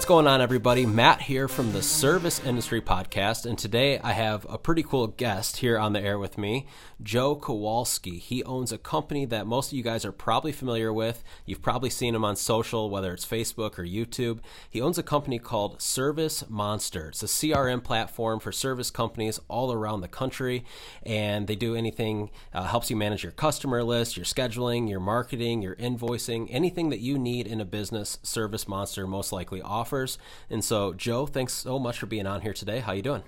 What's going on, everybody? Matt here from the Service Industry Podcast, and today I have a pretty cool guest here on the air with me, Joe Kowalski. He owns a company that most of you guys are probably familiar with. You've probably seen him on social, whether it's Facebook or YouTube. He owns a company called Service Monster. It's a CRM platform for service companies all around the country, and they do anything, uh, helps you manage your customer list, your scheduling, your marketing, your invoicing, anything that you need in a business. Service Monster most likely offers. And so, Joe, thanks so much for being on here today. How you doing?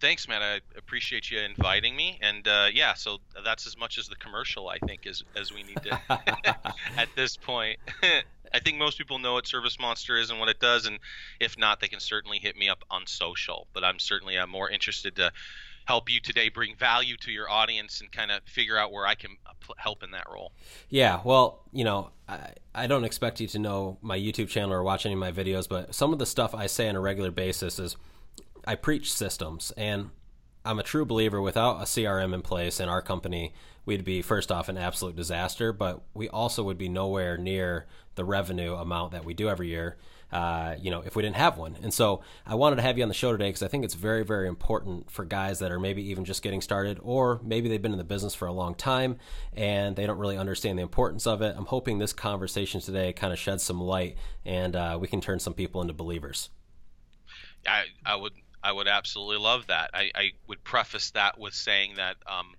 Thanks, man. I appreciate you inviting me. And uh, yeah, so that's as much as the commercial I think as as we need to at this point. I think most people know what Service Monster is and what it does, and if not, they can certainly hit me up on social. But I'm certainly uh, more interested to help you today bring value to your audience and kind of figure out where I can help in that role. Yeah, well, you know, I, I don't expect you to know my YouTube channel or watch any of my videos, but some of the stuff I say on a regular basis is I preach systems, and I'm a true believer. Without a CRM in place in our company, we'd be first off an absolute disaster, but we also would be nowhere near the revenue amount that we do every year uh, you know, if we didn't have one. And so I wanted to have you on the show today because I think it's very, very important for guys that are maybe even just getting started, or maybe they've been in the business for a long time and they don't really understand the importance of it. I'm hoping this conversation today kind of sheds some light and uh, we can turn some people into believers. I, I would I would absolutely love that. I, I would preface that with saying that um,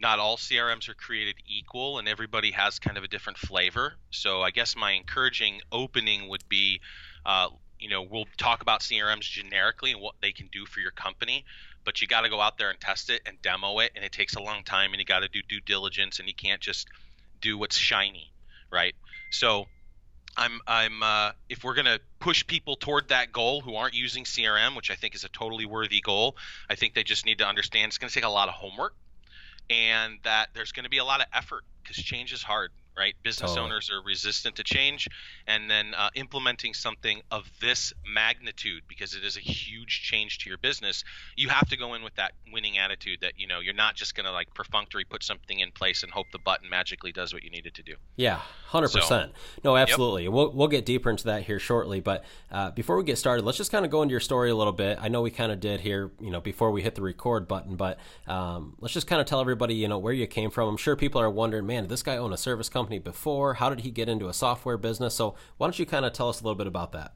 not all CRMs are created equal and everybody has kind of a different flavor. So I guess my encouraging opening would be, uh, you know, we'll talk about CRMs generically and what they can do for your company, but you got to go out there and test it and demo it, and it takes a long time, and you got to do due diligence, and you can't just do what's shiny, right? So I'm I'm uh, if we're gonna push people toward that goal who aren't using CRM, which I think is a totally worthy goal, I think they just need to understand it's gonna take a lot of homework and that there's going to be a lot of effort because change is hard right? Business totally. owners are resistant to change, and then uh, implementing something of this magnitude because it is a huge change to your business. You have to go in with that winning attitude that you know you're not just going to like perfunctory put something in place and hope the button magically does what you need it to do. Yeah, hundred so, percent. No, absolutely. Yep. We'll we'll get deeper into that here shortly, but uh, before we get started, let's just kind of go into your story a little bit. I know we kind of did here, you know, before we hit the record button, but um, let's just kind of tell everybody, you know, where you came from. I'm sure people are wondering, man, did this guy own a service company? Company before? How did he get into a software business? So why don't you kind of tell us a little bit about that?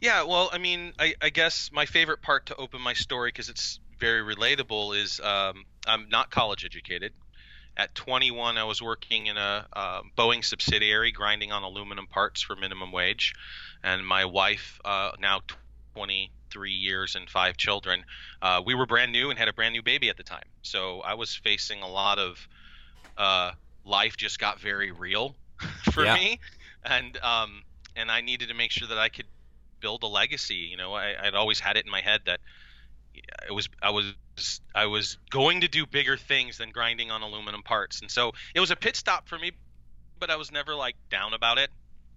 Yeah, well, I mean, I, I guess my favorite part to open my story because it's very relatable is um, I'm not college educated. At 21, I was working in a uh, Boeing subsidiary, grinding on aluminum parts for minimum wage, and my wife, uh, now 23 years and five children, uh, we were brand new and had a brand new baby at the time. So I was facing a lot of uh, life just got very real for yeah. me, and um, and I needed to make sure that I could build a legacy. You know, I, I'd always had it in my head that it was I was I was going to do bigger things than grinding on aluminum parts, and so it was a pit stop for me, but I was never like down about it.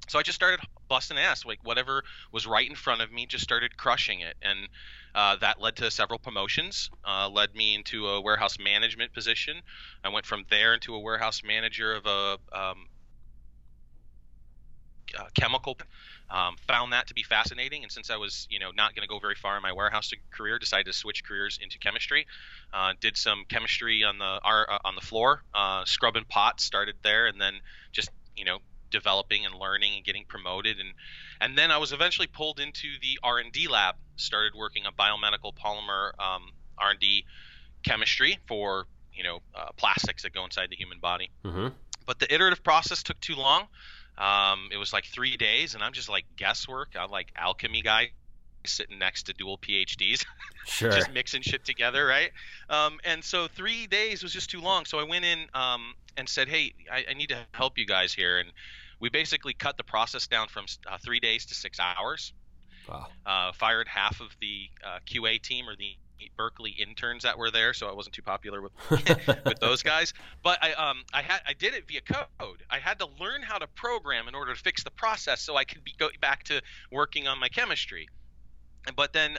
So I just started busting ass, like whatever was right in front of me, just started crushing it, and uh, that led to several promotions. Uh, led me into a warehouse management position. I went from there into a warehouse manager of a um, chemical. Um, found that to be fascinating, and since I was, you know, not going to go very far in my warehouse career, decided to switch careers into chemistry. Uh, did some chemistry on the uh, on the floor, uh, scrubbing pots. Started there, and then just, you know, developing and learning and getting promoted and and then I was eventually pulled into the R&D lab started working on biomedical polymer um, R&D chemistry for you know uh, plastics that go inside the human body mm-hmm. but the iterative process took too long um, it was like three days and I'm just like guesswork I'm like alchemy guy sitting next to dual PhDs, sure. just mixing shit together, right? Um, and so three days was just too long. So I went in um, and said, "Hey, I, I, need to help you guys here." And we basically cut the process down from uh, three days to six hours. Wow. Uh, fired half of the uh, QA team or the Berkeley interns that were there, so I wasn't too popular with with those guys. But I um I had I did it via code. I had to learn how to program in order to fix the process so I could be, go back to working on my chemistry. But then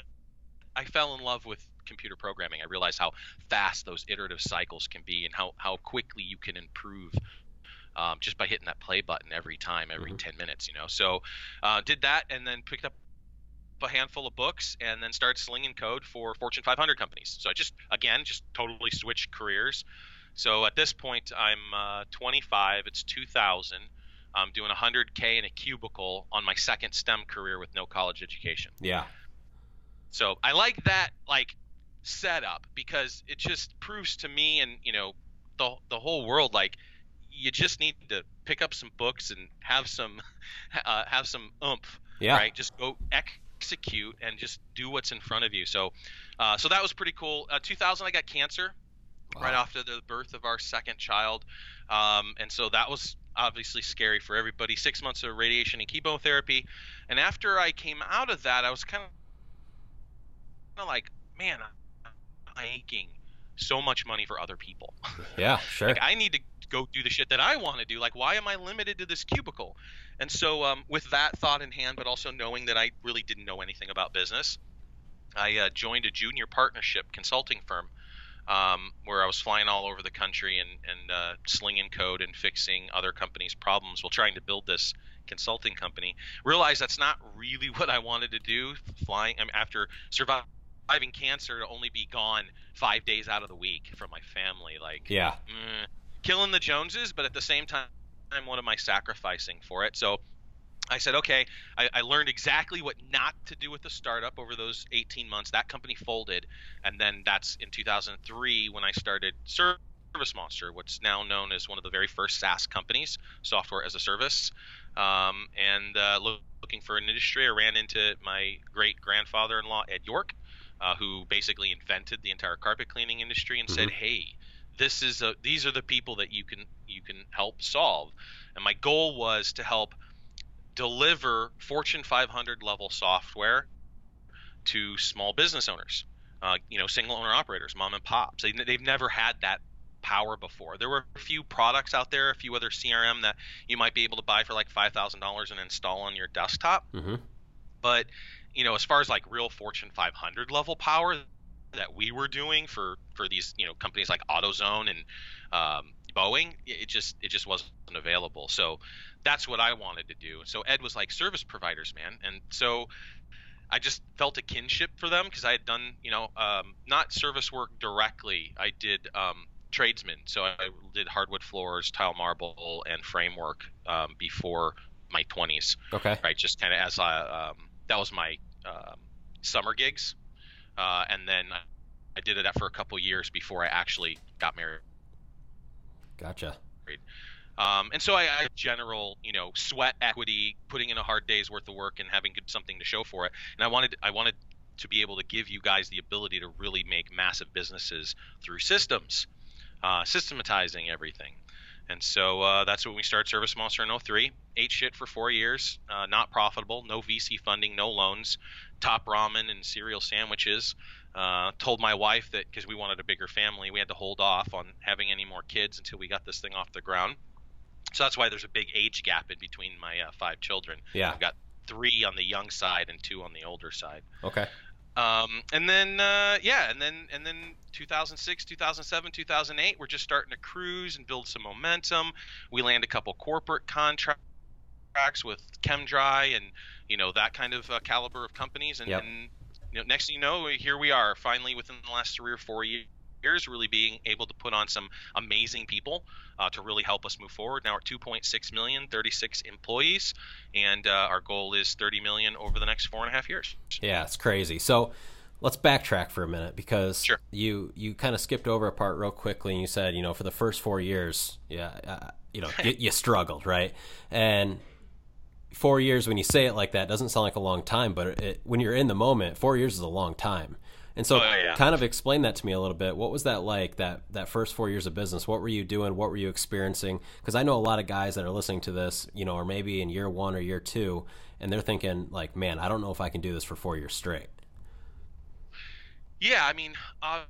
I fell in love with computer programming. I realized how fast those iterative cycles can be and how, how quickly you can improve um, just by hitting that play button every time, every mm-hmm. 10 minutes, you know. So uh, did that and then picked up a handful of books and then started slinging code for Fortune 500 companies. So I just, again, just totally switched careers. So at this point, I'm uh, 25. It's 2000. I'm doing 100K in a cubicle on my second STEM career with no college education. Yeah. So I like that like setup because it just proves to me and you know the the whole world like you just need to pick up some books and have some uh, have some oomph. Yeah. Right. Just go execute and just do what's in front of you. So, uh, so that was pretty cool. Uh, 2000, I got cancer Wow. right after the birth of our second child, um, and so that was obviously scary for everybody. Six months of radiation and chemotherapy, and after I came out of that, I was kind of like, man, I'm making so much money for other people. Yeah, sure. Like I need to go do the shit that I want to do. Like why am I limited to this cubicle? And so um, with that thought in hand, but also knowing that I really didn't know anything about business, I uh, joined a junior partnership consulting firm um, where I was flying all over the country and, and uh, slinging code and fixing other companies' problems while trying to build this consulting company. Realized that's not really what I wanted to do. Flying I mean, after surviving cancer to only be gone five days out of the week from my family, like yeah. mm, killing the Joneses, but at the same time, what am I sacrificing for it? So I said, okay, I, I learned exactly what not to do with the startup over those 18 months. That company folded, and then that's in 2003 when I started Service Monster, what's now known as one of the very first SaaS companies, software as a service. Um, and uh, look, looking for an industry, I ran into my great grandfather-in-law Ed York, uh, who basically invented the entire carpet cleaning industry, and said, "Hey, this is a, these are the people that you can you can help solve." And my goal was to help deliver Fortune 500 level software to small business owners, uh, you know, single owner operators, mom and pops. They, they've never had that power before. There were a few products out there, a few other CRM that you might be able to buy for like five thousand dollars and install on your desktop. Mm-hmm. But you know, as far as like real Fortune 500 level power that we were doing for for these you know companies like AutoZone and um, Boeing, it just it just wasn't available. So that's what I wanted to do. So Ed was like service providers, man, and so I just felt a kinship for them because I had done you know um, not service work directly. I did um, tradesmen, so I did hardwood floors, tile marble, and framework um, before my 20s Okay. right? Just kind of as I, um, that was my um, summer gigs, uh, and then I, did that for a couple years before I actually got married. Gotcha. Um, and so I, I general, you know, sweat equity, putting in a hard day's worth of work and having good, something to show for it. And I wanted, I wanted to be able to give you guys the ability to really make massive businesses through systems, uh, systematizing everything. And so uh, that's when we started Service Monster in 03. Ate shit for four years, uh, not profitable, no VC funding, no loans, top ramen and cereal sandwiches. Uh, told my wife that because we wanted a bigger family, we had to hold off on having any more kids until we got this thing off the ground. So that's why there's a big age gap in between my uh, five children. Yeah. I've got three on the young side and two on the older side. Okay. Um, and then uh, yeah, and then and then 2006, 2007, 2008, we're just starting to cruise and build some momentum. We land a couple corporate contracts with Chem-Dry and you know that kind of uh, caliber of companies, and, Yep. and you know, next thing you know, here we are finally within the last three or four years. Really being able to put on some amazing people uh, to really help us move forward. Now we're at 2.6 million, 36 employees, and uh, our goal is 30 million over the next four and a half years. Yeah, it's crazy. So let's backtrack for a minute because Sure. you you kind of skipped over a part real quickly and you said you know for the first four years yeah uh, you know you, you struggled right and four years when you say it like that doesn't sound like a long time but it, when you're in the moment four years is a long time. And so Oh, yeah. kind of explain that to me a little bit. What was that like that that first four years of business? What were you doing? What were you experiencing? Because i know a lot of guys that are listening to this you know or maybe in year one or year two and they're thinking like man i don't know if i can do this for four years straight. Yeah, I mean, uh,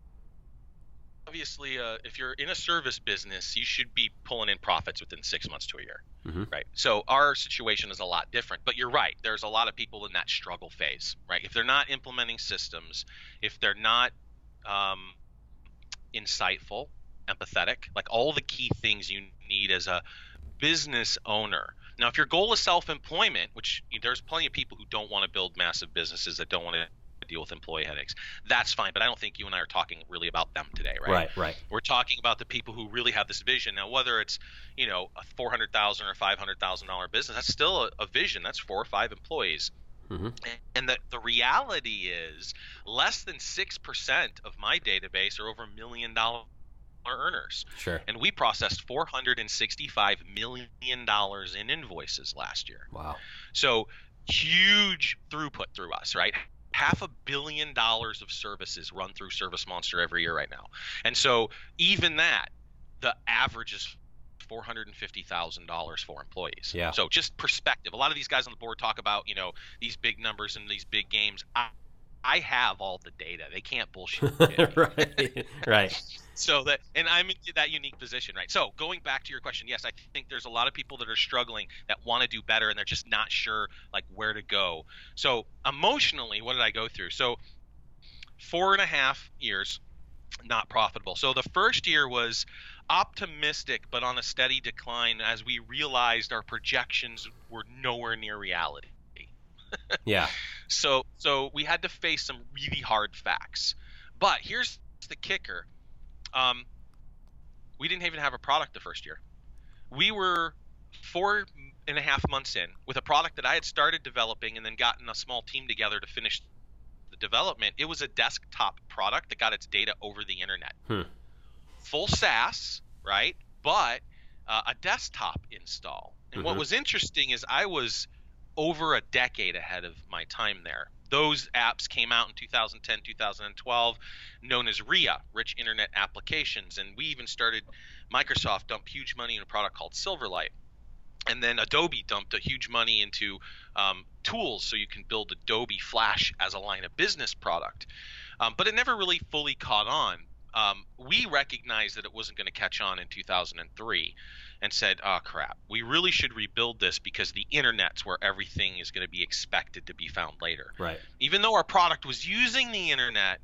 obviously, uh, if you're in a service business, you should be pulling in profits within six months to a year, Mhm. right? So our situation is a lot different. But you're right. There's a lot of people in that struggle phase, right? If they're not implementing systems, if they're not um, insightful, empathetic, like all the key things you need as a business owner. Now, if your goal is self-employment, which there's plenty of people who don't want to build massive businesses that don't want to deal with employee headaches, that's fine. But I don't think you and I are talking really about them today, right? Right, right. We're talking about the people who really have this vision. Now, whether it's you know a four hundred thousand or five hundred thousand dollar business, that's still a, a vision. That's four or five employees. Mm-hmm. And the, the reality is, less than 6% of my database are over a million dollar earners. Sure. And we processed $465 million in invoices last year. Wow. So huge throughput through us, right? Half a billion dollars of services run through Service Monster every year right now. And so even that, the average is four hundred and fifty thousand dollars for employees. Yeah. So just perspective. A lot of these guys on the board talk about you know these big numbers and these big games. I, I have all the data. They can't bullshit. right. Right. So that and I'm in that unique position, right? So going back to your question, yes, I think there's a lot of people that are struggling that want to do better and they're just not sure like where to go. So emotionally, what did I go through? So four and a half years not profitable. So the first year was optimistic but on a steady decline as we realized our projections were nowhere near reality. Yeah. So so we had to face some really hard facts. But here's the kicker. Um, we didn't even have a product the first year. We were four and a half months in with a product that I had started developing and then gotten a small team together to finish the development. It was a desktop product that got its data over the internet. Hmm. Full SaaS, right? But uh, a desktop install. And what Mhm. was interesting is I was over a decade ahead of my time there. Those apps came out in 2010, 2012, known as RIA, Rich Internet Applications, and we even started. Microsoft dumped huge money in a product called Silverlight, and then Adobe dumped a huge money into um, tools so you can build Adobe Flash as a line of business product. Um, but it never really fully caught on. Um, we recognized that it wasn't going to catch on in 2003 and said, oh crap, we really should rebuild this because the internet's where everything is going to be expected to be found later. Right. Even though our product was using the internet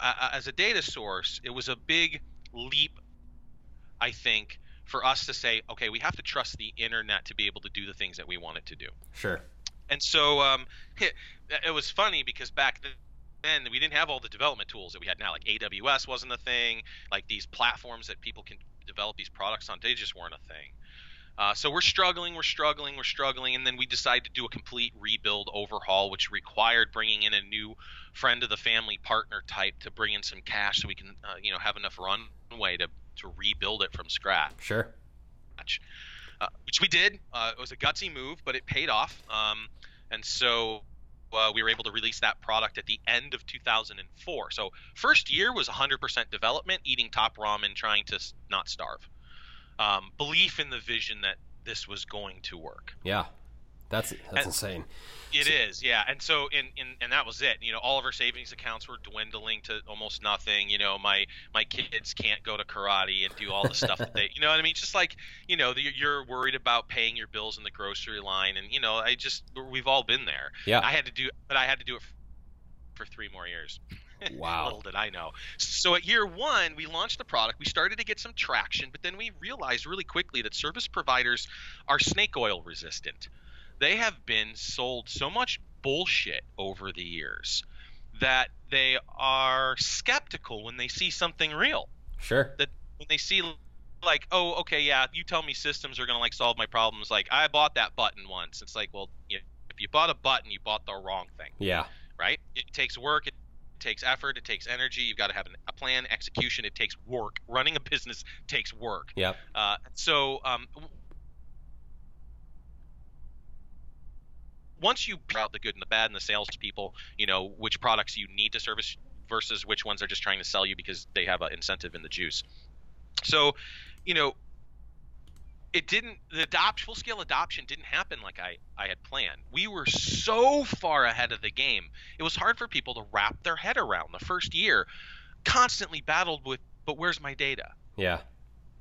uh, as a data source, it was a big leap, I think, for us to say, okay, we have to trust the internet to be able to do the things that we want it to do. Sure. And so um, it, it was funny because back then we didn't have all the development tools that we had now. Like AWS wasn't a thing. Like these platforms that people can develop these products on, they just weren't a thing. Uh, so we're struggling, we're struggling, we're struggling, and then we decided to do a complete rebuild overhaul, which required bringing in a new friend of the family partner type to bring in some cash so we can, uh, you know, have enough runway to to rebuild it from scratch Sure. uh, which we did. Uh, it was a gutsy move, but it paid off. Um, and so uh, we were able to release that product at the end of 2004. So first year was 100% development, eating top ramen, trying to not starve. Um, belief in the vision that this was going to work. Yeah. That's that's And- insane. It is, yeah. And so, in, in and that was it. You know, all of our savings accounts were dwindling to almost nothing. You know, my my kids can't go to karate and do all the stuff that they, you know what I mean? Just like, you know, the, you're worried about paying your bills in the grocery line, and you know, I just we've all been there. Yeah. I had to do, but I had to do it for three more years. Wow. Little did I know. So at year one, we launched the product. We started to get some traction, but then we realized really quickly that service providers are snake oil resistant. They have been sold so much bullshit over the years that they are skeptical when they see something real. Sure. That when they see like, oh, okay, yeah, you tell me systems are gonna like solve my problems. Like I bought that button once. It's like, well, you if you bought a button, you bought the wrong thing Yeah. right? It takes work, it takes effort, it takes energy. You've got to have an, a plan, execution. It takes work. Running a business takes work. Yep. Uh, so um, once you figure out the good and the bad and the salespeople, you know which products you need to service versus which ones are just trying to sell you because they have an incentive in the juice. So, you know, it didn't the adopt full scale adoption didn't happen like I, I had planned. We were so far ahead of the game. It was hard for people to wrap their head around. The first year constantly battled with but where's my data? Yeah.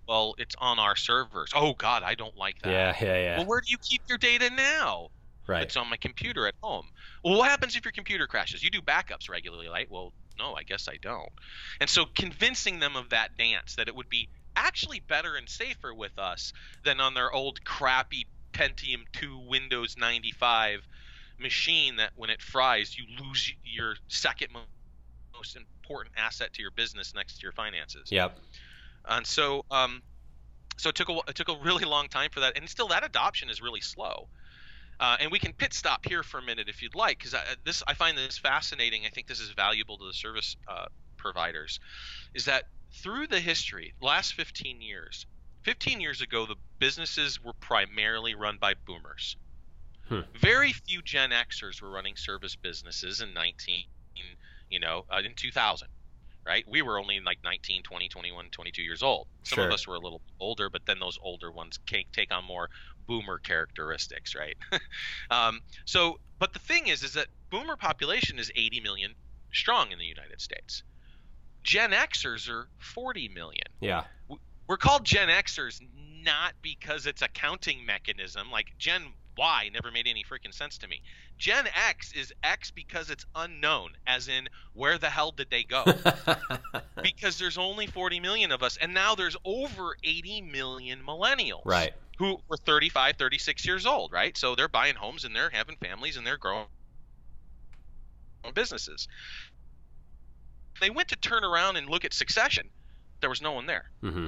Well, it's on our servers. Oh god, I don't like that. Yeah. Yeah. Yeah. Well, where do you keep your data now? Right. It's on my computer at home. Well, what happens if your computer crashes? You do backups regularly, right? Well, no, I guess I don't. And so convincing them of that dance that it would be actually better and safer with us than on their old crappy Pentium 2 Windows 95 machine that when it fries, you lose your second most important asset to your business next to your finances. Yep. And so, um, so it took a it took a really long time for that, and still that adoption is really slow. Uh, and we can pit stop here for a minute if you'd like, because this I find this fascinating. I think this is valuable to the service uh, providers, is that through the history, last 15 years, 15 years ago, the businesses were primarily run by boomers. Hmm. Very few Gen Xers were running service businesses in 19, you know, uh, in 2000, right? We were only like 19, 20, 21, 22 years old. Some sure. of us were a little older, but then those older ones take on more boomer characteristics, right? um, so, but the thing is, is that boomer population is 80 million strong in the United States. Gen Xers are 40 million. Yeah. We're called Gen Xers not because it's a counting mechanism. Like Gen Y never made any freaking sense to me. Gen X is X because it's unknown, as in where the hell did they go? because there's only 40 million of us, and now there's over 80 million millennials. Right. Who were 35, 36 years old, right? So they're buying homes and they're having families and they're growing businesses. They went to turn around and look at succession. There was no one there. Mm-hmm.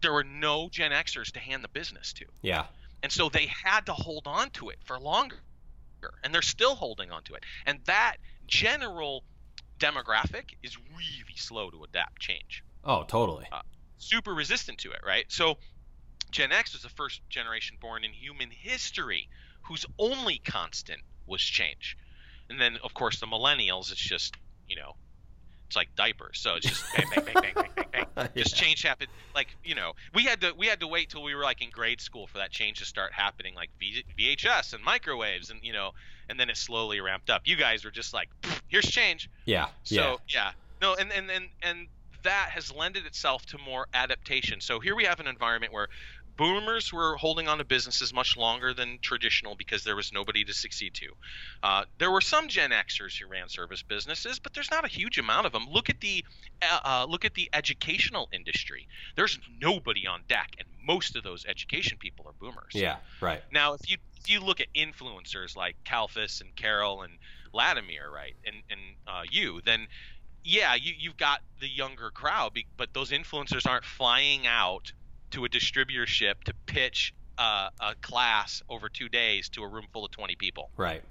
There were no Gen Xers to hand the business to. Yeah. And so they had to hold on to it for longer. And they're still holding on to it. And that general demographic is really slow to adapt change. Oh, totally. Uh, super resistant to it, right? So Gen X was the first generation born in human history whose only constant was change. And then, of course, the millennials, it's just, you know, it's like diapers. So it's just bang, bang, bang, bang, bang, bang, bang. Just change happened. Like you know, we had to we had to wait till we were like in grade school for that change to start happening, like v- VHS and microwaves, and you know, and then it slowly ramped up. You guys were just like, here's change. Yeah. So yeah. yeah. No, and and and and that has lended itself to more adaptation. So here we have an environment where boomers were holding on to businesses much longer than traditional because there was nobody to succeed to. Uh, there were some Gen Xers who ran service businesses, but there's not a huge amount of them. Look at the uh, uh, look at the educational industry. There's nobody on deck, and most of those education people are boomers. Yeah, right. Now, if you if you look at influencers like Kalfas and Carol and Latimer, right, and and uh, you, then yeah, you, you've got the younger crowd, but those influencers aren't flying out to a distributorship to pitch uh, a class over two days to a room full of 20 people. Right.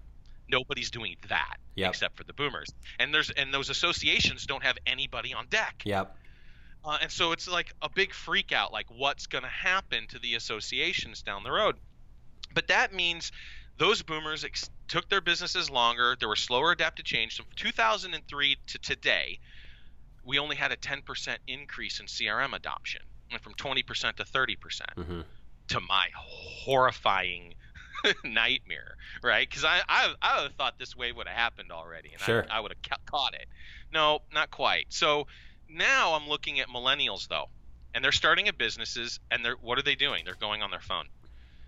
Nobody's doing that yep. except for the boomers, and there's and those associations don't have anybody on deck. Yep. Uh, and so it's like a big freak out, like what's going to happen to the associations down the road. But that means those boomers ex- took their businesses longer. There were slower adapted change. From 2003 to today, we only had a 10% increase in CRM adoption went from 20% to 30% mm-hmm. to my horrifying nightmare, right? Because I, I, I would have thought this wave would have happened already, and sure. I, I would have ca- caught it. No, not quite. So now I'm looking at millennials though, and they're starting at businesses, and they're what are they doing? They're going on their phone.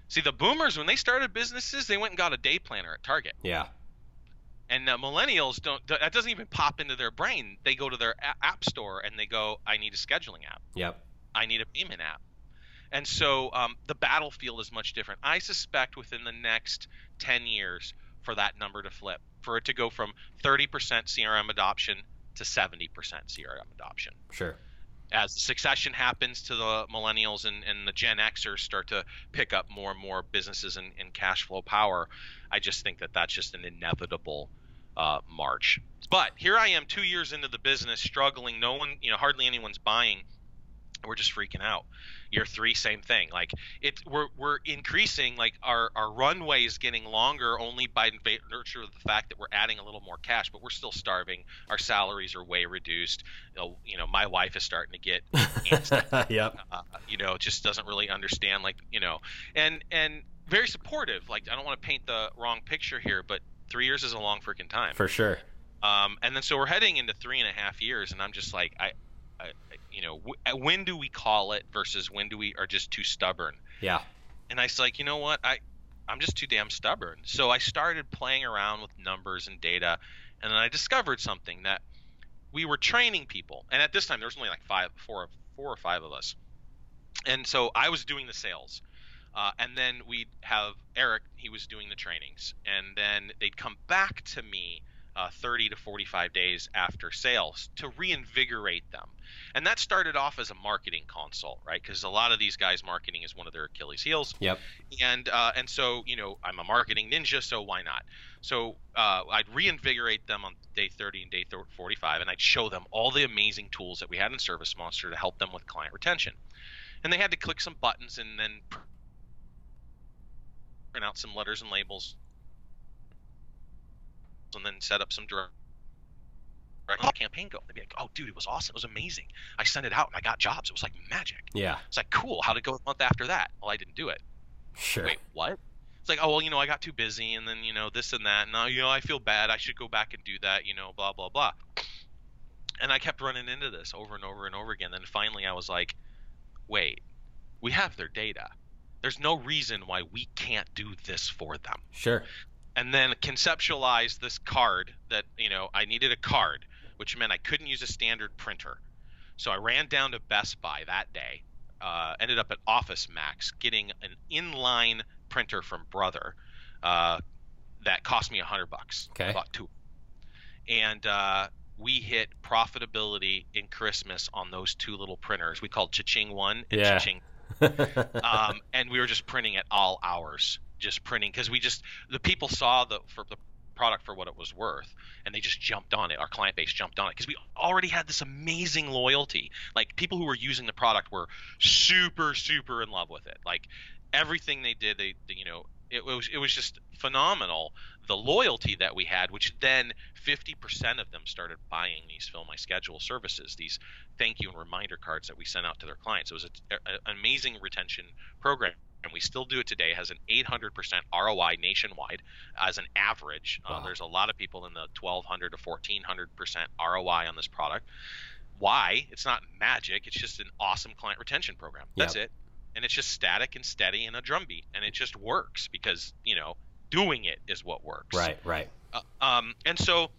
See, the boomers when they started businesses, they went and got a day planner at Target. Yeah. And uh, millennials don't. That doesn't even pop into their brain. They go to their a- app store and they go, "I need a scheduling app." Yep. I need a payment app. And so um, the battlefield is much different. I suspect within the next 10 years for that number to flip, for it to go from 30% CRM adoption to 70% CRM adoption. Sure. As the succession happens to the millennials and, and the Gen Xers start to pick up more and more businesses and, and cash flow power, I just think that that's just an inevitable uh, march. But here I am, two years into the business, struggling. No one, you know, hardly anyone's buying we're just freaking out. Year three, same thing. Like it, we're we're increasing. Like our our runway is getting longer only by virtue of the fact that we're adding a little more cash, but we're still starving. Our salaries are way reduced. You know, you know my wife is starting to get, yep. Uh, you know, just doesn't really understand. Like you know, and and very supportive. Like I don't want to paint the wrong picture here, but three years is a long freaking time. For sure. Um, and then so we're heading into three and a half years, and I'm just like, I, I you know, w- when do we call it versus when do we are just too stubborn? Yeah. And I was like, you know what, I, I'm just too damn stubborn. So I started playing around with numbers and data, and then I discovered something that we were training people, and at this time there was only like five, four, four or five of us, and so I was doing the sales. Uh, and then we'd have Eric, he was doing the trainings. And then they'd come back to me uh, 30 to 45 days after sales to reinvigorate them. And that started off as a marketing consult, right? Because a lot of these guys, marketing is one of their Achilles' heels. Yep. And uh, and so you know, I'm a marketing ninja, so why not? So uh, I'd reinvigorate them on day 30 and day 45, and I'd show them all the amazing tools that we had in Service Monster to help them with client retention. And they had to click some buttons and then print out some letters and labels and then set up some direct oh. campaign go. They'd be like, "Oh, dude, it was awesome. It was amazing. I sent it out and I got jobs. It was like magic." Yeah. It's like cool. How did it go a month after that? Well, I didn't do it. Sure. Wait, what? It's like, oh well, you know, I got too busy, and then you know this and that, and now you know I feel bad. I should go back and do that. You know, blah blah blah. And I kept running into this over and over and over again. Then finally, I was like, wait, we have their data. There's no reason why we can't do this for them Sure. And then conceptualize this card that you know I needed a card, which meant I couldn't use a standard printer. So I ran down to Best Buy that day, uh, ended up at Office Max getting an inline printer from Brother uh, that cost me a hundred bucks. Okay. I bought two, and uh, we hit profitability in Christmas on those two little printers. We called Cha-Ching one and Yeah. Cha-Ching um, and we were just printing at all hours, just printing because we just the people saw the for the product for what it was worth, and they just jumped on it. Our client base jumped on it because we already had this amazing loyalty. Like people who were using the product were super super in love with it. Like everything they did, they, they you know. It was it was just phenomenal the loyalty that we had, which then 50% of them started buying these Fill My Schedule services, these thank you and reminder cards that we sent out to their clients. It was an amazing retention program, and we still do it today. Has an 800% ROI nationwide as an average. Uh, there's a lot of people in the 1200 to 1400% ROI on this product. Why? It's not magic. It's just an awesome client retention program. That's it. And it's just static and steady and a drumbeat, and it just works because you know doing it is what works. right. Right. Uh, um, and so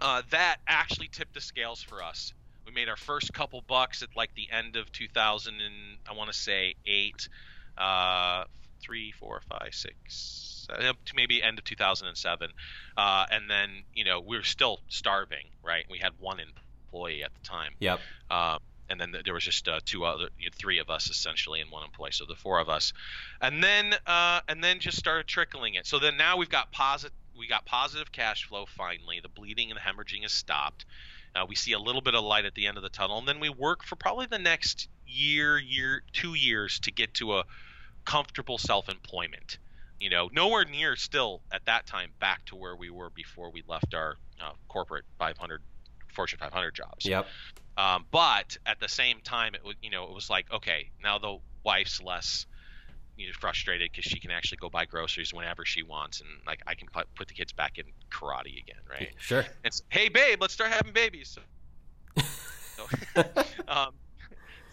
uh, that actually tipped the scales for us. We made our first couple bucks at like the end of 2000 and I want to say eight, uh, three, four, five, six, uh, up to maybe end of 2007. Uh, and then you know we were still starving, right? We had one employee at the time. Yep. Um, and then there was just uh, two other, you know, three of us essentially, and one employee, so the four of us, and then uh, and then just started trickling it. So then now we've got positive, we got positive cash flow finally. The bleeding and the hemorrhaging has stopped. Uh, we see a little bit of light at the end of the tunnel, and then we work for probably the next year, year, two years to get to a comfortable self-employment. You know, nowhere near still at that time back to where we were before we left our uh, corporate 500 Fortune 500 jobs. Yep. Um, but at the same time, it was you know it was like okay, now the wife's less you know, frustrated because she can actually go buy groceries whenever she wants, and like I can put, put the kids back in karate again, right? Sure. It's hey babe, let's start having babies. So, so, um,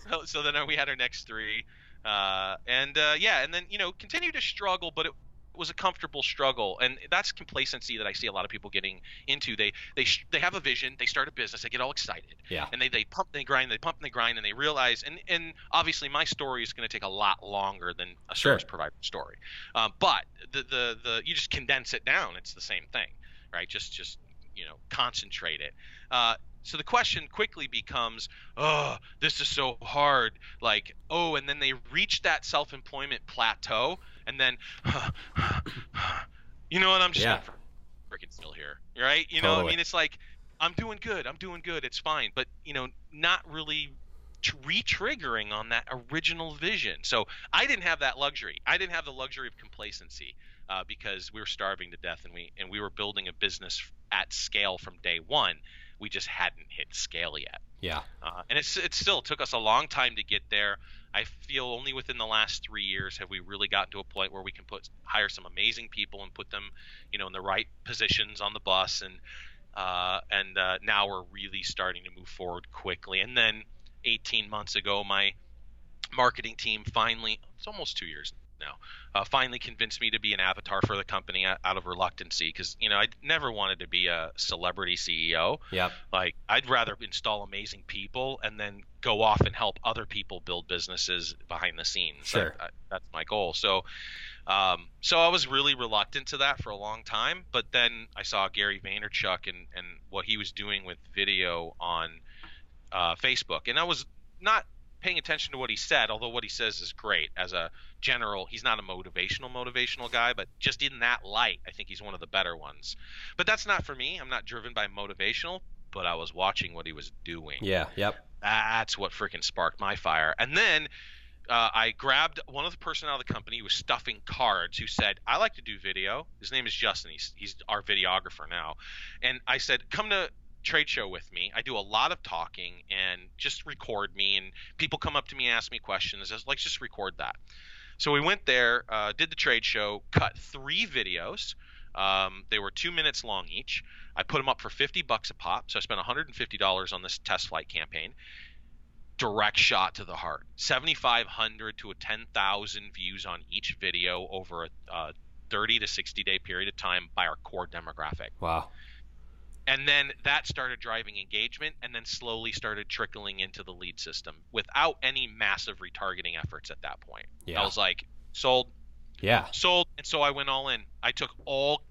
so, so then we had our next three, uh, and uh, yeah, and then you know continue to struggle, but it was a comfortable struggle, and that's complacency that I see a lot of people getting into. They they sh- they have a vision, they start a business, they get all excited, Yeah. and they, they pump they grind they pump and they grind and they realize and and obviously my story is going to take a lot longer than a Sure. service provider story. Um, but the, the the you just condense it down. It's the same thing right? Just just you know concentrate it. Uh, so the question quickly becomes oh this is so hard like oh and then they reach that self-employment plateau and then you know what i'm just Yeah. freaking still here right you know i mean it's like I'm doing good. I'm doing good. It's fine. But you know, not really tr- re-triggering on that original vision. So I didn't have that luxury. I didn't have the luxury of complacency uh, because we were starving to death, and we and we were building a business at scale from day one. We just hadn't hit scale yet, Yeah. uh, and it's it still took us a long time to get there. I feel only within the last three years have we really gotten to a point where we can put hire some amazing people and put them, you know, in the right positions on the bus and uh, and uh, now we're really starting to move forward quickly. And then 18 months ago, my marketing team finally, it's almost two years now. Uh, finally convinced me to be an avatar for the company out of reluctancy because you know I never wanted to be a celebrity CEO. Yep. Like I'd rather install amazing people and then go off and help other people build businesses behind the scenes. Sure. I, I, that's my goal. So, um, so I was really reluctant to that for a long time. But then I saw Gary Vaynerchuk and and what he was doing with video on uh, Facebook, and I was not paying attention to what he said, although what he says is great as a general. He's not a motivational motivational guy, but just in that light, I think he's one of the better ones. But that's not for me. I'm not driven by motivational, but I was watching what he was doing. Yeah. Yep. That's what freaking sparked my fire. And then uh, I grabbed one of the personnel of the company who was stuffing cards who said, I like to do video. His name is Justin. He's, he's our videographer now. And I said, come to trade show with me. I do a lot of talking and just record me. And people come up to me and ask me questions. Like, let's just record that. So we went there, uh, did the trade show, cut three videos. Um, they were two minutes long each. I put them up for 50 bucks a pop. So I spent $150 on this test flight campaign. Direct shot to the heart. 7,500 to a 10,000 views on each video over a uh, 30 to 60 day period of time by our core demographic. Wow and then that started driving engagement and then slowly started trickling into the lead system without any massive retargeting efforts at that point. Yeah. i was like sold. Yeah. Sold. And so i went all in. I took all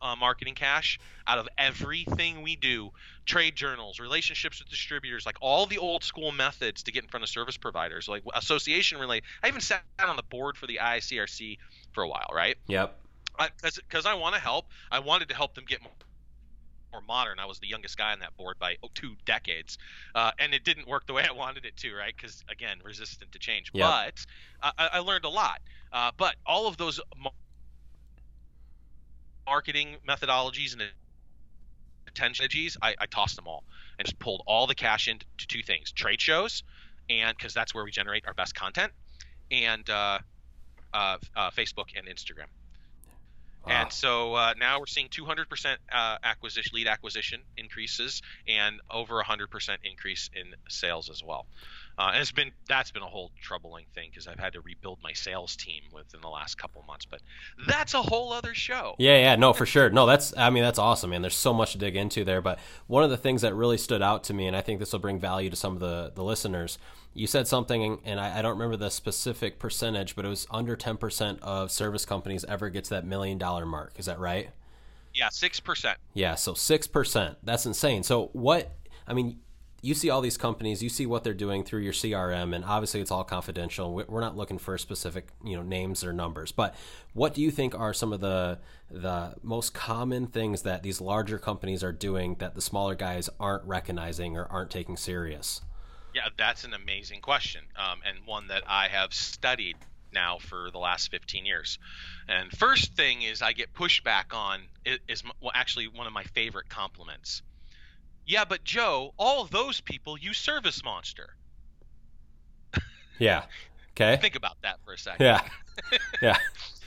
uh, marketing cash out of everything we do trade journals relationships with distributors like all the old school methods to get in front of service providers like association relay. I even sat on the board for the iicrc for a while right? Yep. Because I want to help. I wanted to help them get more modern. I was the youngest guy on that board by oh, two decades, uh, and it didn't work the way I wanted it to, right? Because again, resistant to change. Yep. But uh, I, learned a lot. Uh, but all of those marketing methodologies and attention strategies, I, I tossed them all and just pulled all the cash into two things: trade shows, and because that's where we generate our best content, and uh, uh, uh, Facebook and Instagram. And so uh, now we're seeing 200% uh, acquisition, lead acquisition increases, and over 100% increase in sales as well. Uh, and it's been that's been a whole troubling thing because I've had to rebuild my sales team within the last couple months. But that's a whole other show. Yeah, yeah, no, for sure. No, that's I mean that's awesome, man. There's so much to dig into there. But one of the things that really stood out to me, and I think this will bring value to some of the the listeners. You said something, and I, I don't remember the specific percentage, but it was under 10% of service companies ever gets that million dollar mark. Is that right? Yeah, six percent. Yeah, so six percent. That's insane. So what? I mean, you see all these companies, you see what they're doing through your CRM, and obviously it's all confidential. We're not looking for specific, you know, names or numbers. But what do you think are some of the the most common things that these larger companies are doing that the smaller guys aren't recognizing or aren't taking serious? Yeah, that's an amazing question, um, and one that I have studied now for the last 15 years. And first thing is I get pushback on is well, actually one of my favorite compliments yeah, but Joe, all those people use Service Monster. yeah. Okay. Think about that for a second. Yeah. Yeah.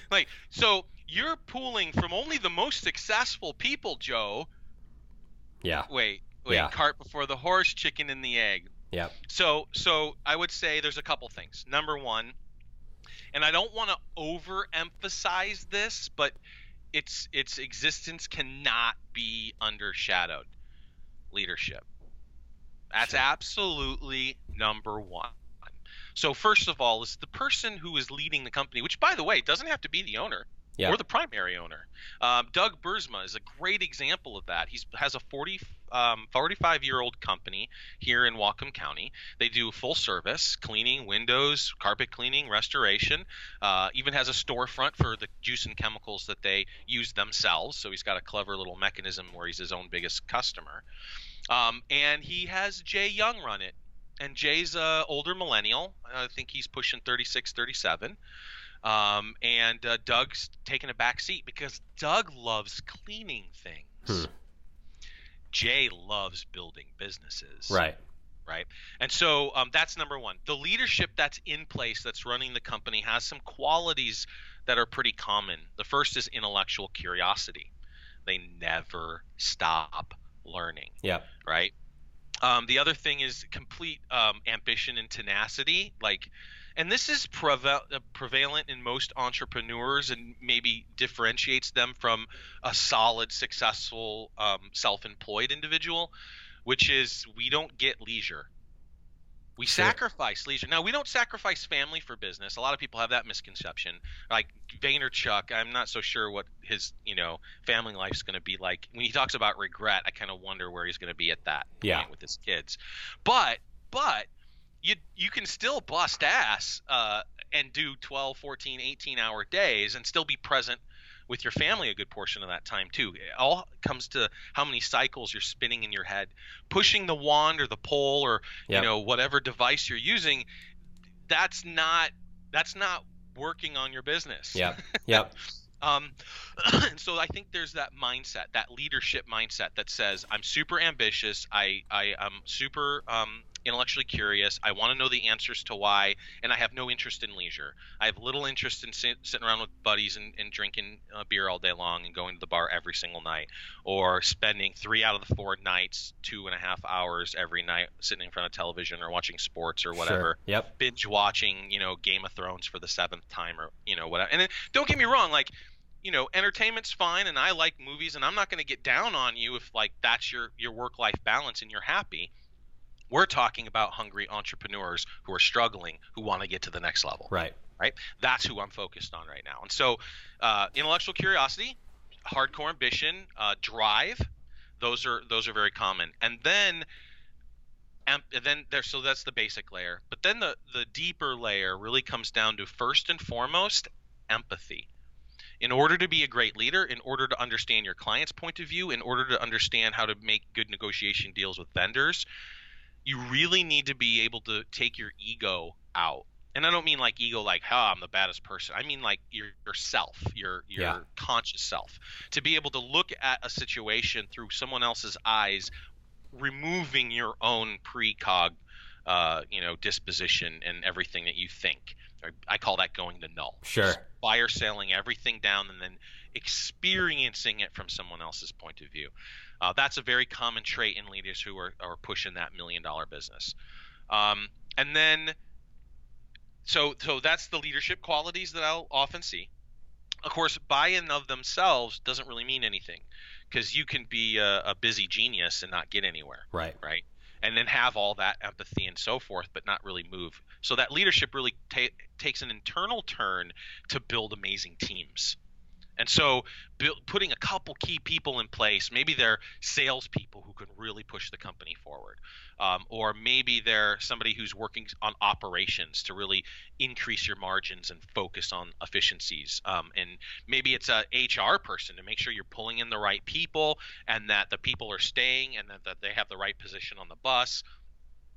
like, so you're pulling from only the most successful people, Joe. Yeah. Wait, wait. Yeah. Cart before the horse, chicken and the egg. Yeah. So, so I would say there's a couple things. Number one, and I don't want to overemphasize this, but its its existence cannot be undershadowed leadership. That's sure. absolutely number one. So first of all, is the person who is leading the company, which by the way doesn't have to be the owner yeah. or the primary owner. Um, Doug Burzma is a great example of that. He has a 40, um, 45 year old company here in Whatcom County. They do full service cleaning, windows, carpet cleaning, restoration. Uh, even has a storefront for the juice and chemicals that they use themselves. So he's got a clever little mechanism where he's his own biggest customer. Um, and he has Jay Young run it. And Jay's a older millennial. I think he's pushing 36, 37. Um, and uh, Doug's taking a back seat because Doug loves cleaning things. Hmm. Jay loves building businesses. Right. Right. And so um, that's number one. The leadership that's in place, that's running the company, has some qualities that are pretty common. The first is intellectual curiosity. They never stop learning. Yeah. Right. Um, the other thing is complete um, ambition and tenacity. Like, and this is uh, prevalent in most entrepreneurs and maybe differentiates them from a solid, successful, um, self-employed individual, which is we don't get leisure. We Sure. sacrifice leisure. Now we don't sacrifice family for business. A lot of people have that misconception. Like Vaynerchuk, I'm not so sure what his you know family life's going to be like. When he talks about regret, I kind of wonder where he's going to be at that Yeah. point with his kids. But but you you can still bust ass uh, and do 12, 14, 18 hour days and still be present with your family a good portion of that time too. It all comes to how many cycles you're spinning in your head, pushing the wand or the pole or Yep. you know whatever device you're using. That's not that's not working on your business. Yeah. Yep. Um, so I think there's that mindset, that leadership mindset that says I'm super ambitious, I I am super um, intellectually curious, I want to know the answers to why, and I have no interest in leisure. I have little interest in sit, sitting around with buddies and, and drinking uh, beer all day long and going to the bar every single night, or spending three out of the four nights, two and a half hours every night sitting in front of television or watching sports or whatever Sure. Yep. binge watching, you know, Game of Thrones for the seventh time or you know whatever. And then, don't get me wrong, like you know, entertainment's fine, and I like movies, and I'm not going to get down on you if like that's your your work life balance and you're happy. We're talking about hungry entrepreneurs who are struggling, who want to get to the next level. Right. Right. That's who I'm focused on right now. And so, uh, intellectual curiosity, hardcore ambition, uh, drive, those are those are very common. And then and then there so that's the basic layer but then the the deeper layer really comes down to first and foremost empathy in order to be a great leader in order to understand your client's point of view in order to understand how to make good negotiation deals with vendors you really need to be able to take your ego out. And i don't mean like ego like oh i'm the baddest person. I mean like your yourself your your Yeah. conscious self. To be able to look at a situation through someone else's eyes removing your own precog uh, you know disposition and everything that you think. I call that going to null. Sure. Just fire selling everything down and then experiencing it from someone else's point of view uh, that's a very common trait in leaders who are, are pushing that million dollar business um, and then so so that's the leadership qualities that i'll often see of course buy-in of themselves doesn't really mean anything because you can be a, a busy genius and not get anywhere Right. right? And then have all that empathy and so forth, but not really move. So that leadership really ta- takes an internal turn to build amazing teams. And so, putting a couple key people in place, maybe they're salespeople who can really push the company forward, um, or maybe they're somebody who's working on operations to really increase your margins and focus on efficiencies. Um, and maybe it's a HR person to make sure you're pulling in the right people and that the people are staying and that, that they have the right position on the bus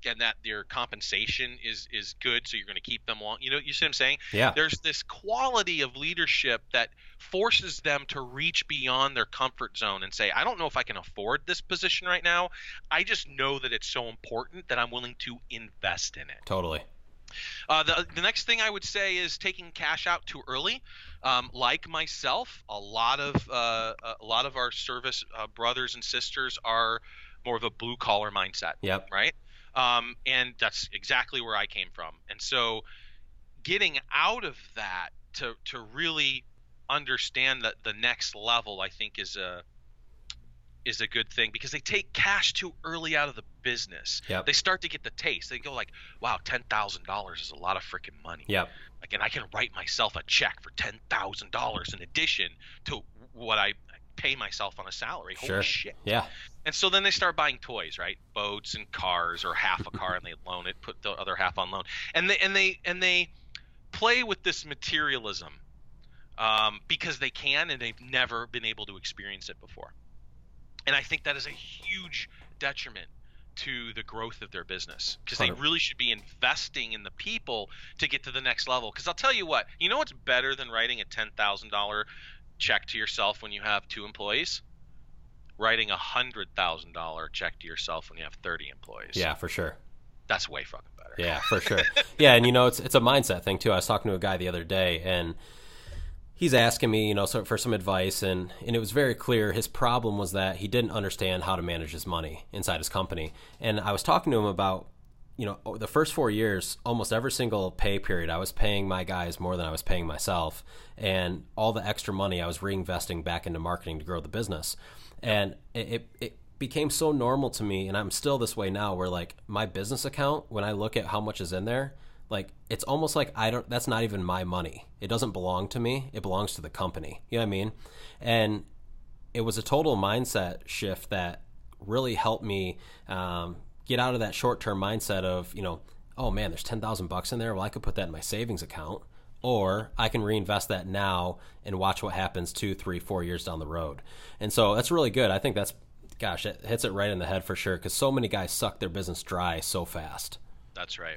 and that their compensation is is good so you're going to keep them long you know you see what i'm saying Yeah. there's this quality of leadership that forces them to reach beyond their comfort zone and say i don't know if i can afford this position right now i just know that it's so important that i'm willing to invest in it Totally. uh, the, the next thing I would say is taking cash out too early. Um, like myself, a lot of uh, a lot of our service uh, brothers and sisters are more of a blue collar mindset, Yep. right? Um, and that's exactly where I came from. And so, getting out of that to to really understand that the next level, I think, is a is a good thing because they take cash too early out of the business. Yep. They start to get the taste. They go like, "Wow, ten thousand dollars is a lot of freaking money." Yep. Like, and I can write myself a check for ten thousand dollars in addition to what I pay myself on a salary. Holy Sure. shit! Yeah. And so then they start buying toys, right? Boats and cars, or half a car, and they loan it, put the other half on loan, and they and they and they play with this materialism um, because they can, and they've never been able to experience it before. And I think that is a huge detriment to the growth of their business because they really should be investing in the people to get to the next level. Because I'll tell you what, you know what's better than writing a ten thousand dollar check to yourself when you have two employees? Writing a hundred thousand dollar check to yourself when you have thirty employees. Yeah, for sure. that's way fucking better. Yeah, for sure. yeah, and you know, it's it's a mindset thing too. I was talking to a guy the other day, and he's asking me, you know, so for some advice, and and it was very clear his problem was that he didn't understand how to manage his money inside his company. And I was talking to him about, you know, the first four years, almost every single pay period, I was paying my guys more than I was paying myself. And all the extra money I was reinvesting back into marketing to grow the business. And it, it, it became so normal to me, and I'm still this way now, where like my business account, when I look at how much is in there, like it's almost like I don't, that's not even my money. It doesn't belong to me, it belongs to the company. You know what I mean? And it was a total mindset shift that really helped me um, get out of that short term mindset of, you know, oh man, there's 10,000 bucks in there. Well, I could put that in my savings account or I can reinvest that now and watch what happens two, three, four years down the road. And so that's really good. I think that's, gosh, it hits it right in the head for sure because so many guys suck their business dry so fast. That's right.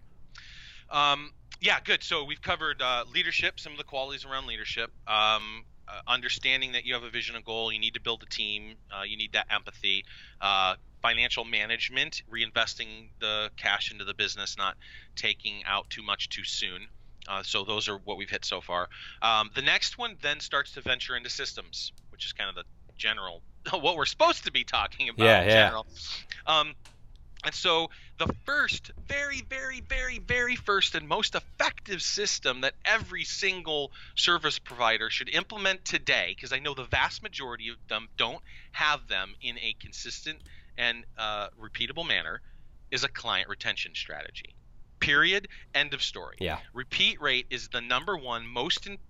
Um, yeah, good. So we've covered uh, leadership, some of the qualities around leadership. Um, uh, understanding that you have a vision and goal, you need to build a team, uh, you need that empathy, uh, financial management, reinvesting the cash into the business, not taking out too much too soon. Uh, so those are what we've hit so far. Um, the next one then starts to venture into systems, which is kind of the general what we're supposed to be talking about. Yeah, in yeah. General. Um, and so the first, very, very, very, very first and most effective system that every single service provider should implement today, because I know the vast majority of them don't have them in a consistent and uh, repeatable manner, is a client retention strategy. Period. End of story. Yeah. Repeat rate is the number one most important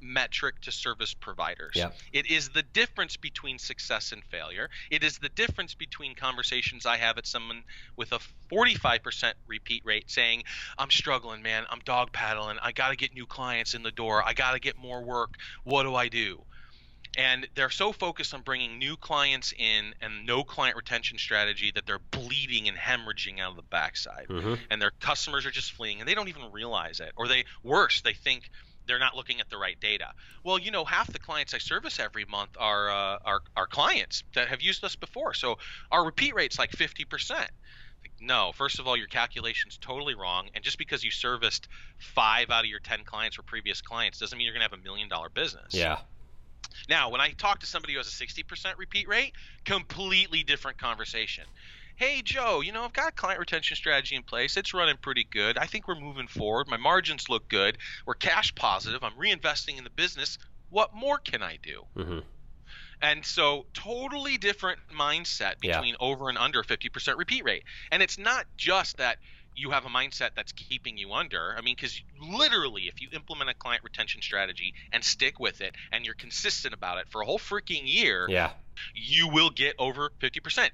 metric to service providers. It is the difference between success and failure. It is the difference between conversations I have at someone with a 45% repeat rate saying, I'm struggling, man. I'm dog paddling. I got to get new clients in the door. I got to get more work. What do I do? and they're so focused on bringing new clients in and no client retention strategy that they're bleeding and hemorrhaging out of the backside Mhm. and their customers are just fleeing and they don't even realize it or they worse they think they're not looking at the right data. Well you know half the clients i service every month are uh, are, are clients that have used us before. So our repeat rate's like 50% Like, no first of all your calculation's totally wrong. And just because you serviced five out of your 10 clients were previous clients doesn't mean you're going to have a million dollar business. Yeah. now, when I talk to somebody who has a 60% repeat rate, completely different conversation. Hey, Joe, you know, I've got a client retention strategy in place. It's running pretty good. I think we're moving forward. My margins look good. We're cash positive. I'm reinvesting in the business. What more can I do? hmm And so, totally different mindset Yeah. between over and under 50% repeat rate. And it's not just that you have a mindset that's keeping you under. I mean, because literally, if you implement a client retention strategy and stick with it and you're consistent about it for a whole freaking year, Yeah. you will get over 50%.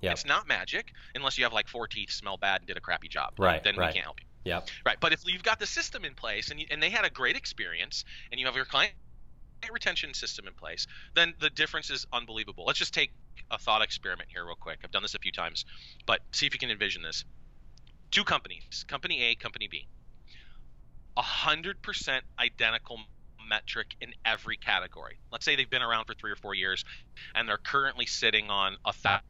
Yep. It's not magic unless you have like four teeth, smell bad, and did a crappy job. Right, Then right. we can't help you. Yeah. Right. But if you've got the system in place and, you, and they had a great experience and you have your client retention system in place, then the difference is unbelievable. Let's just take a thought experiment here, real quick. I've done this a few times, but see if you can envision this. Two companies, company A, company B. A hundred percent identical metric in every category. Let's say they've been around for three or four years, and they're currently sitting on a thou-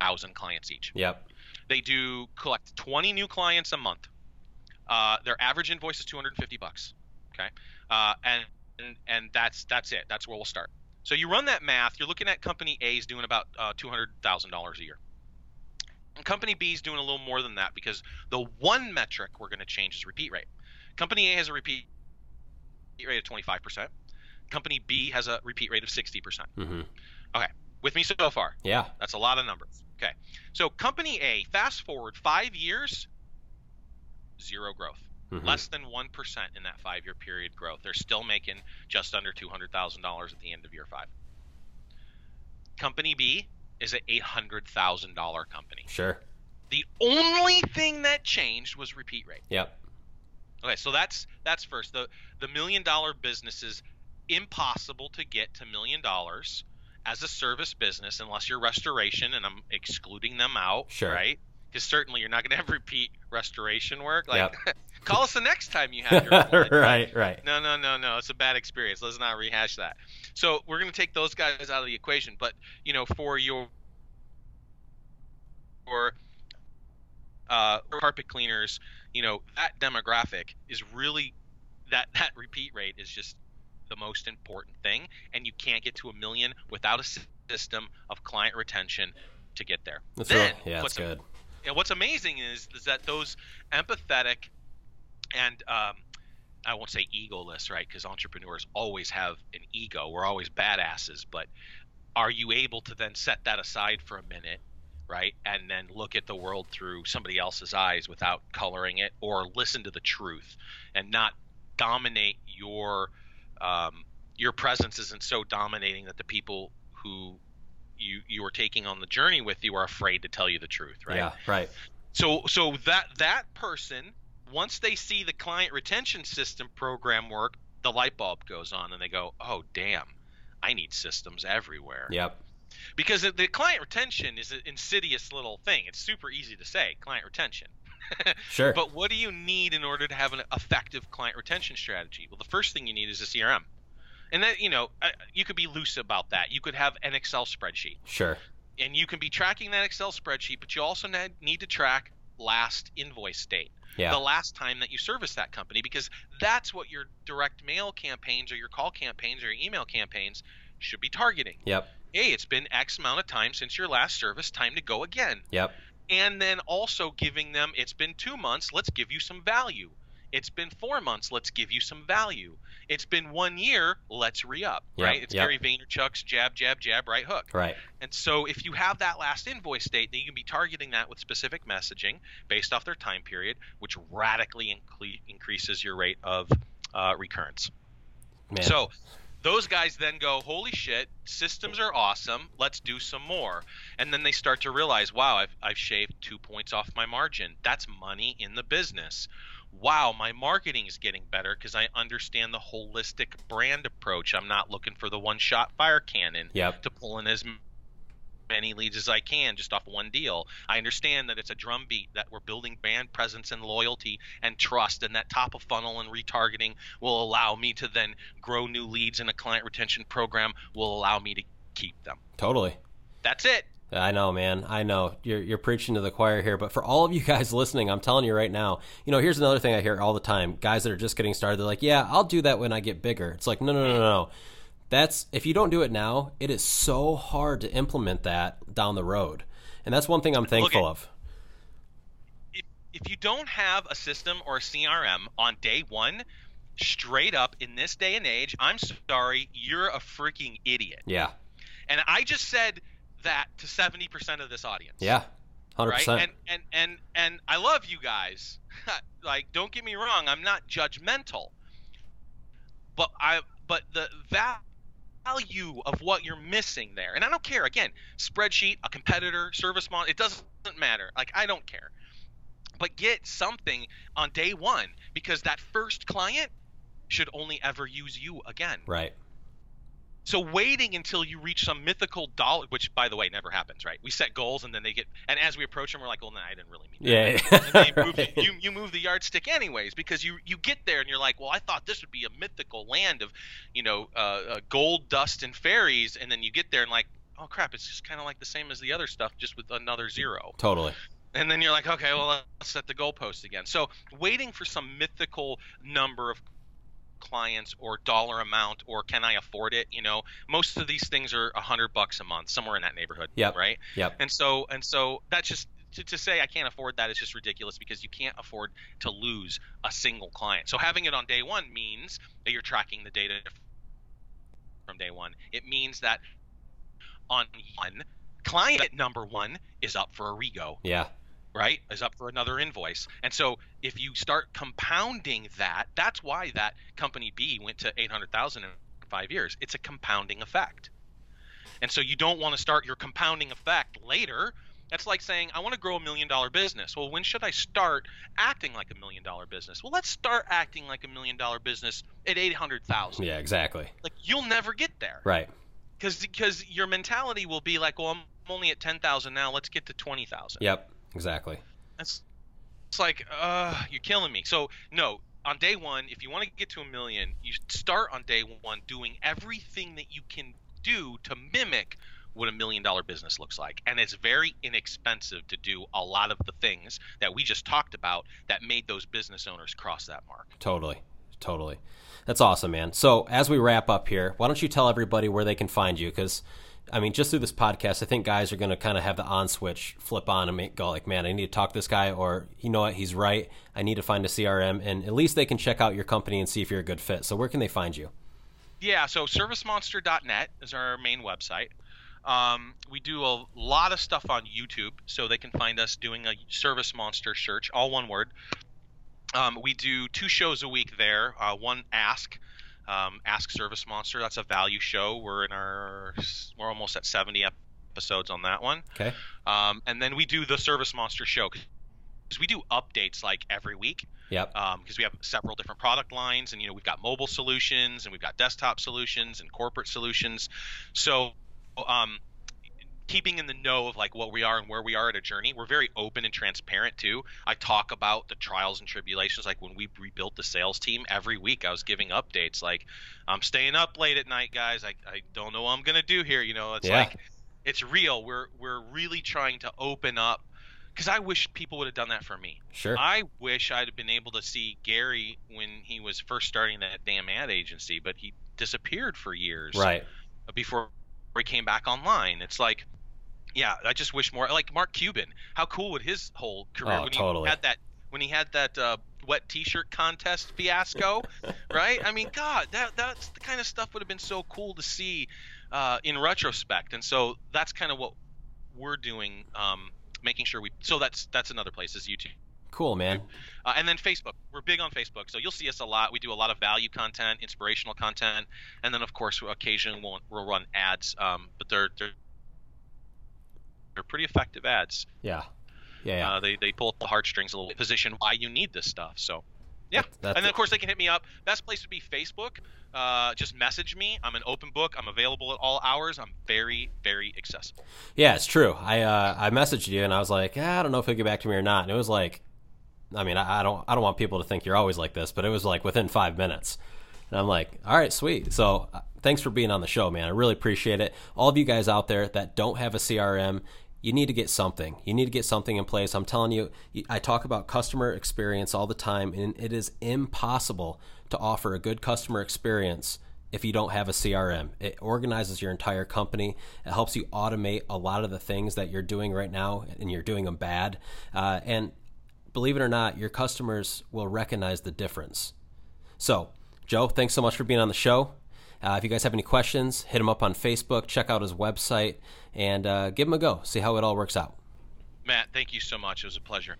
thousand clients each. Yep. They do collect 20 new clients a month. Uh, their average invoice is 250 bucks. Okay, uh, and, and and that's that's it. That's where we'll start. So you run that math. You're looking at company A is doing about uh, two hundred thousand dollars a year. And company B is doing a little more than that because the one metric we're going to change is repeat rate. Company A has a repeat rate of 25%. Company B has a repeat rate of 60%. hmm Okay, With me so far? Yeah. That's a lot of numbers. Okay. So company A, fast forward five years, zero growth. Mhm. Less than 1% in that five year period growth. They're still making just under $200,000 at the end of year five. Company B is an $800,000 company. Sure. The only thing that changed was repeat rate. Yep. Okay, so that's that's first. The the million dollar business is impossible to get to million dollars as a service business unless you're restoration, and I'm excluding them out, Sure. right? Because certainly you're not going to have repeat restoration work. Like, Yep. call us the next time you have your right. Right. No, no, no, no. It's a bad experience. Let's not rehash that. So we're going to take those guys out of the equation. But you know, for your for uh, carpet cleaners, you know, that demographic is really that that repeat rate is just the most important thing, and you can't get to a million without a system of client retention to get there. That's then real. Yeah. That's good. and what's amazing is is that those empathetic and um, I won't say egoless, right? Because entrepreneurs always have an ego. We're always badasses, but are you able to then set that aside for a minute, right? And then look at the world through somebody else's eyes without coloring it, or listen to the truth and not dominate your um, your presence isn't so dominating that the people who you you are taking on the journey with you are afraid to tell you the truth, right? Yeah, right. So so that that person once they see the client retention system program work, the light bulb goes on and they go, "Oh damn, I need systems everywhere." Yep. Because the client retention is an insidious little thing. It's super easy to say, client retention. Sure. But what do you need in order to have an effective client retention strategy? Well, the first thing you need is a CRM. And that, you know, you could be loose about that. You could have an Excel spreadsheet. Sure. And you can be tracking that Excel spreadsheet, but you also need to track last invoice date. Yeah. The last time that you serviced that company, because that's what your direct mail campaigns or your call campaigns or your email campaigns should be targeting. Yep. Hey, it's been X amount of time since your last service, time to go again. Yep. And then also giving them, it's been two months, let's give you some value. It's been four months. Let's give you some value. It's been one year. Let's re up. Yep, right? It's yep. Gary Vaynerchuk's jab, jab, jab, right hook. Right. And so if you have that last invoice date, then you can be targeting that with specific messaging based off their time period, which radically increases your rate of uh, recurrence. Man. So those guys then go, holy shit, systems are awesome. Let's do some more. And then they start to realize, wow, I've, I've shaved two points off my margin. That's money in the business. Wow, my marketing is getting better because I understand the holistic brand approach. I'm not looking for the one shot fire cannon Yep. to pull in as many leads as I can just off one deal. I understand that it's a drumbeat that we're building brand presence and loyalty and trust, and that top of funnel and retargeting will allow me to then grow new leads, and a client retention program will allow me to keep them. Totally. That's it. I know, man. I know you're you're preaching to the choir here, but for all of you guys listening, I'm telling you right now. You know, here's another thing I hear all the time: guys that are just getting started, they're like, "Yeah, I'll do that when I get bigger." It's like, no, no, no, no, no. That's if you don't do it now, it is so hard to implement that down the road, and that's one thing I'm thankful of. If, if you don't have a system or a CRM on day one, straight up in this day and age, I'm sorry, you're a freaking idiot. Yeah, And I just said that to 70% of this audience. yeah, hundred right? percent. And and and and I love you guys. like, don't get me wrong, I'm not judgmental. But I but the value of what you're missing there, and I don't care. Again, spreadsheet, a competitor, service model, it doesn't matter. Like I don't care. But get something on day one because that first client should only ever use you again. Right. So waiting until you reach some mythical dollar, which by the way never happens, right? We set goals and then they get, and as we approach them, we're like, well, no, I didn't really mean Yeah. that. You, move, you you move the yardstick anyways because you you get there and you're like, well, I thought this would be a mythical land of, you know, uh, uh, gold, dust, and fairies, and then you get there and like, oh crap, it's just kind of like the same as the other stuff, just with another zero. Totally. And then you're like, okay, well, let's set the goalpost again. So waiting for some mythical number of clients or dollar amount or can I afford it? You know, most of these things are a hundred bucks a month, somewhere in that neighborhood. Yeah. Right. Yeah. And so and so that's just to, to say I can't afford that is just ridiculous because you can't afford to lose a single client. So having it on day one means that you're tracking the data from day one. It means that on one client number one is up for a rego Yeah. Right is up for another invoice and so if you start compounding that that's why that company b went to 800000 in five years it's a compounding effect and so you don't want to start your compounding effect later that's like saying i want to grow a million dollar business well when should i start acting like a million dollar business well let's start acting like a million dollar business at 800000 Yeah. Exactly. like you'll never get there Right. because because your mentality will be like well i'm only at 10000 now let's get to 20000 Yep. Exactly. that's it's like uh you're killing me so no on day one if you want to get to a million you start on day one doing everything that you can do to mimic what a million dollar business looks like and it's very inexpensive to do a lot of the things that we just talked about that made those business owners cross that mark Totally. Totally. That's awesome, man. So, as we wrap up here, why don't you tell everybody where they can find you? Because I mean, just through this podcast, I think guys are going to kind of have the on switch flip on and make, go like, man, I need to talk to this guy, or you know what, he's right. I need to find a CRM, and at least they can check out your company and see if you're a good fit. So where can they find you? Yeah, so servicemonster.net is our main website. Um, we do a lot of stuff on YouTube, so they can find us doing a ServiceMonster search, all one word. Um, we do two shows a week there. Uh, one Ask, um, Ask ServiceMonster. That's a value show. We're in our we're almost at 70 episodes on that one. Okay. Um, and then we do the ServiceMonster show because we do updates like every week. Yep. Because um, we have several different product lines, and you know we've got mobile solutions, and we've got desktop solutions, and corporate solutions. So, um, keeping in the know of like what we are and where we are at a journey. We're very open and transparent too. I talk about the trials and tribulations. Like when we rebuilt the sales team every week, I was giving updates like, I'm staying up late at night, guys. I, I don't know what I'm gonna do here. You know, it's Yeah. like it's real. We're we're really trying to open up because I wish people would have done that for me. Sure. I wish I'd have been able to see Gary when he was first starting that damn ad agency, but he disappeared for years right. before he came back online. It's like, yeah, I just wish more. Like Mark Cuban, how cool would his whole career Oh, when totally. he had that when he had that uh, wet T-shirt contest fiasco, right? I mean, God, that that's the kind of stuff would have been so cool to see uh, in retrospect. And so that's kind of what we're doing, um, making sure we. So that's that's another place is YouTube. Cool, man. Uh, and then Facebook. We're big on Facebook, so you'll see us a lot. We do a lot of value content, inspirational content, and then of course occasionally we'll, we'll run ads. Um, but they're they're they're pretty effective ads. Yeah. Yeah. yeah. Uh, they they pull at the heartstrings a little bit, position why you need this stuff. So. Yeah, That- that's and then of course they can hit me up. Best place would be Facebook. Uh, just message me. I'm an open book. I'm available at all hours. I'm very, very accessible. Yeah, it's true. I uh, I messaged you and I was like, ah, I don't know if he'll get back to me or not. And it was like, I mean, I, I don't I don't want people to think you're always like this, but it was like within five minutes. And I'm like, all right, sweet. So uh, thanks for being on the show, man. I really appreciate it. All of you guys out there that don't have a CRM, you need to get something. You need to get something in place. I'm telling you, I talk about customer experience all the time, and it is impossible to offer a good customer experience if you don't have a CRM. It organizes your entire company. It helps you automate a lot of the things that you're doing right now, and you're doing them bad. Uh, and believe it or not, your customers will recognize the difference. So, Joe, thanks so much for being on the show. Uh, if you guys have any questions, hit him up on Facebook, check out his website, and uh, give him a go. See how it all works out. Matt, thank you so much. It was a pleasure.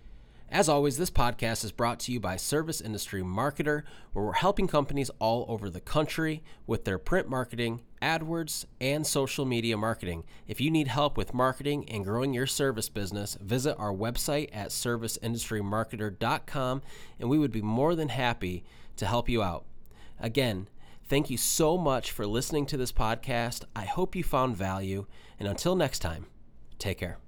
As always, this podcast is brought to you by Service Industry Marketer, where we're helping companies all over the country with their print marketing, AdWords, and social media marketing. If you need help with marketing and growing your service business, visit our website at serviceindustrymarketer.com, and we would be more than happy to help you out. Again, thank you so much for listening to this podcast. I hope you found value, and until next time, take care.